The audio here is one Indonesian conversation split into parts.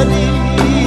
study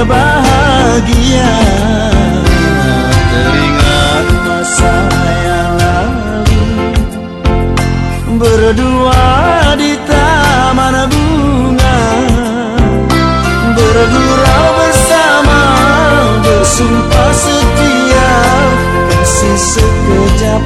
berbahagia. Teringat masa yang lalu. Berdua di taman bunga. Bergurau bersama Bersumpah setia. Kasih sekejap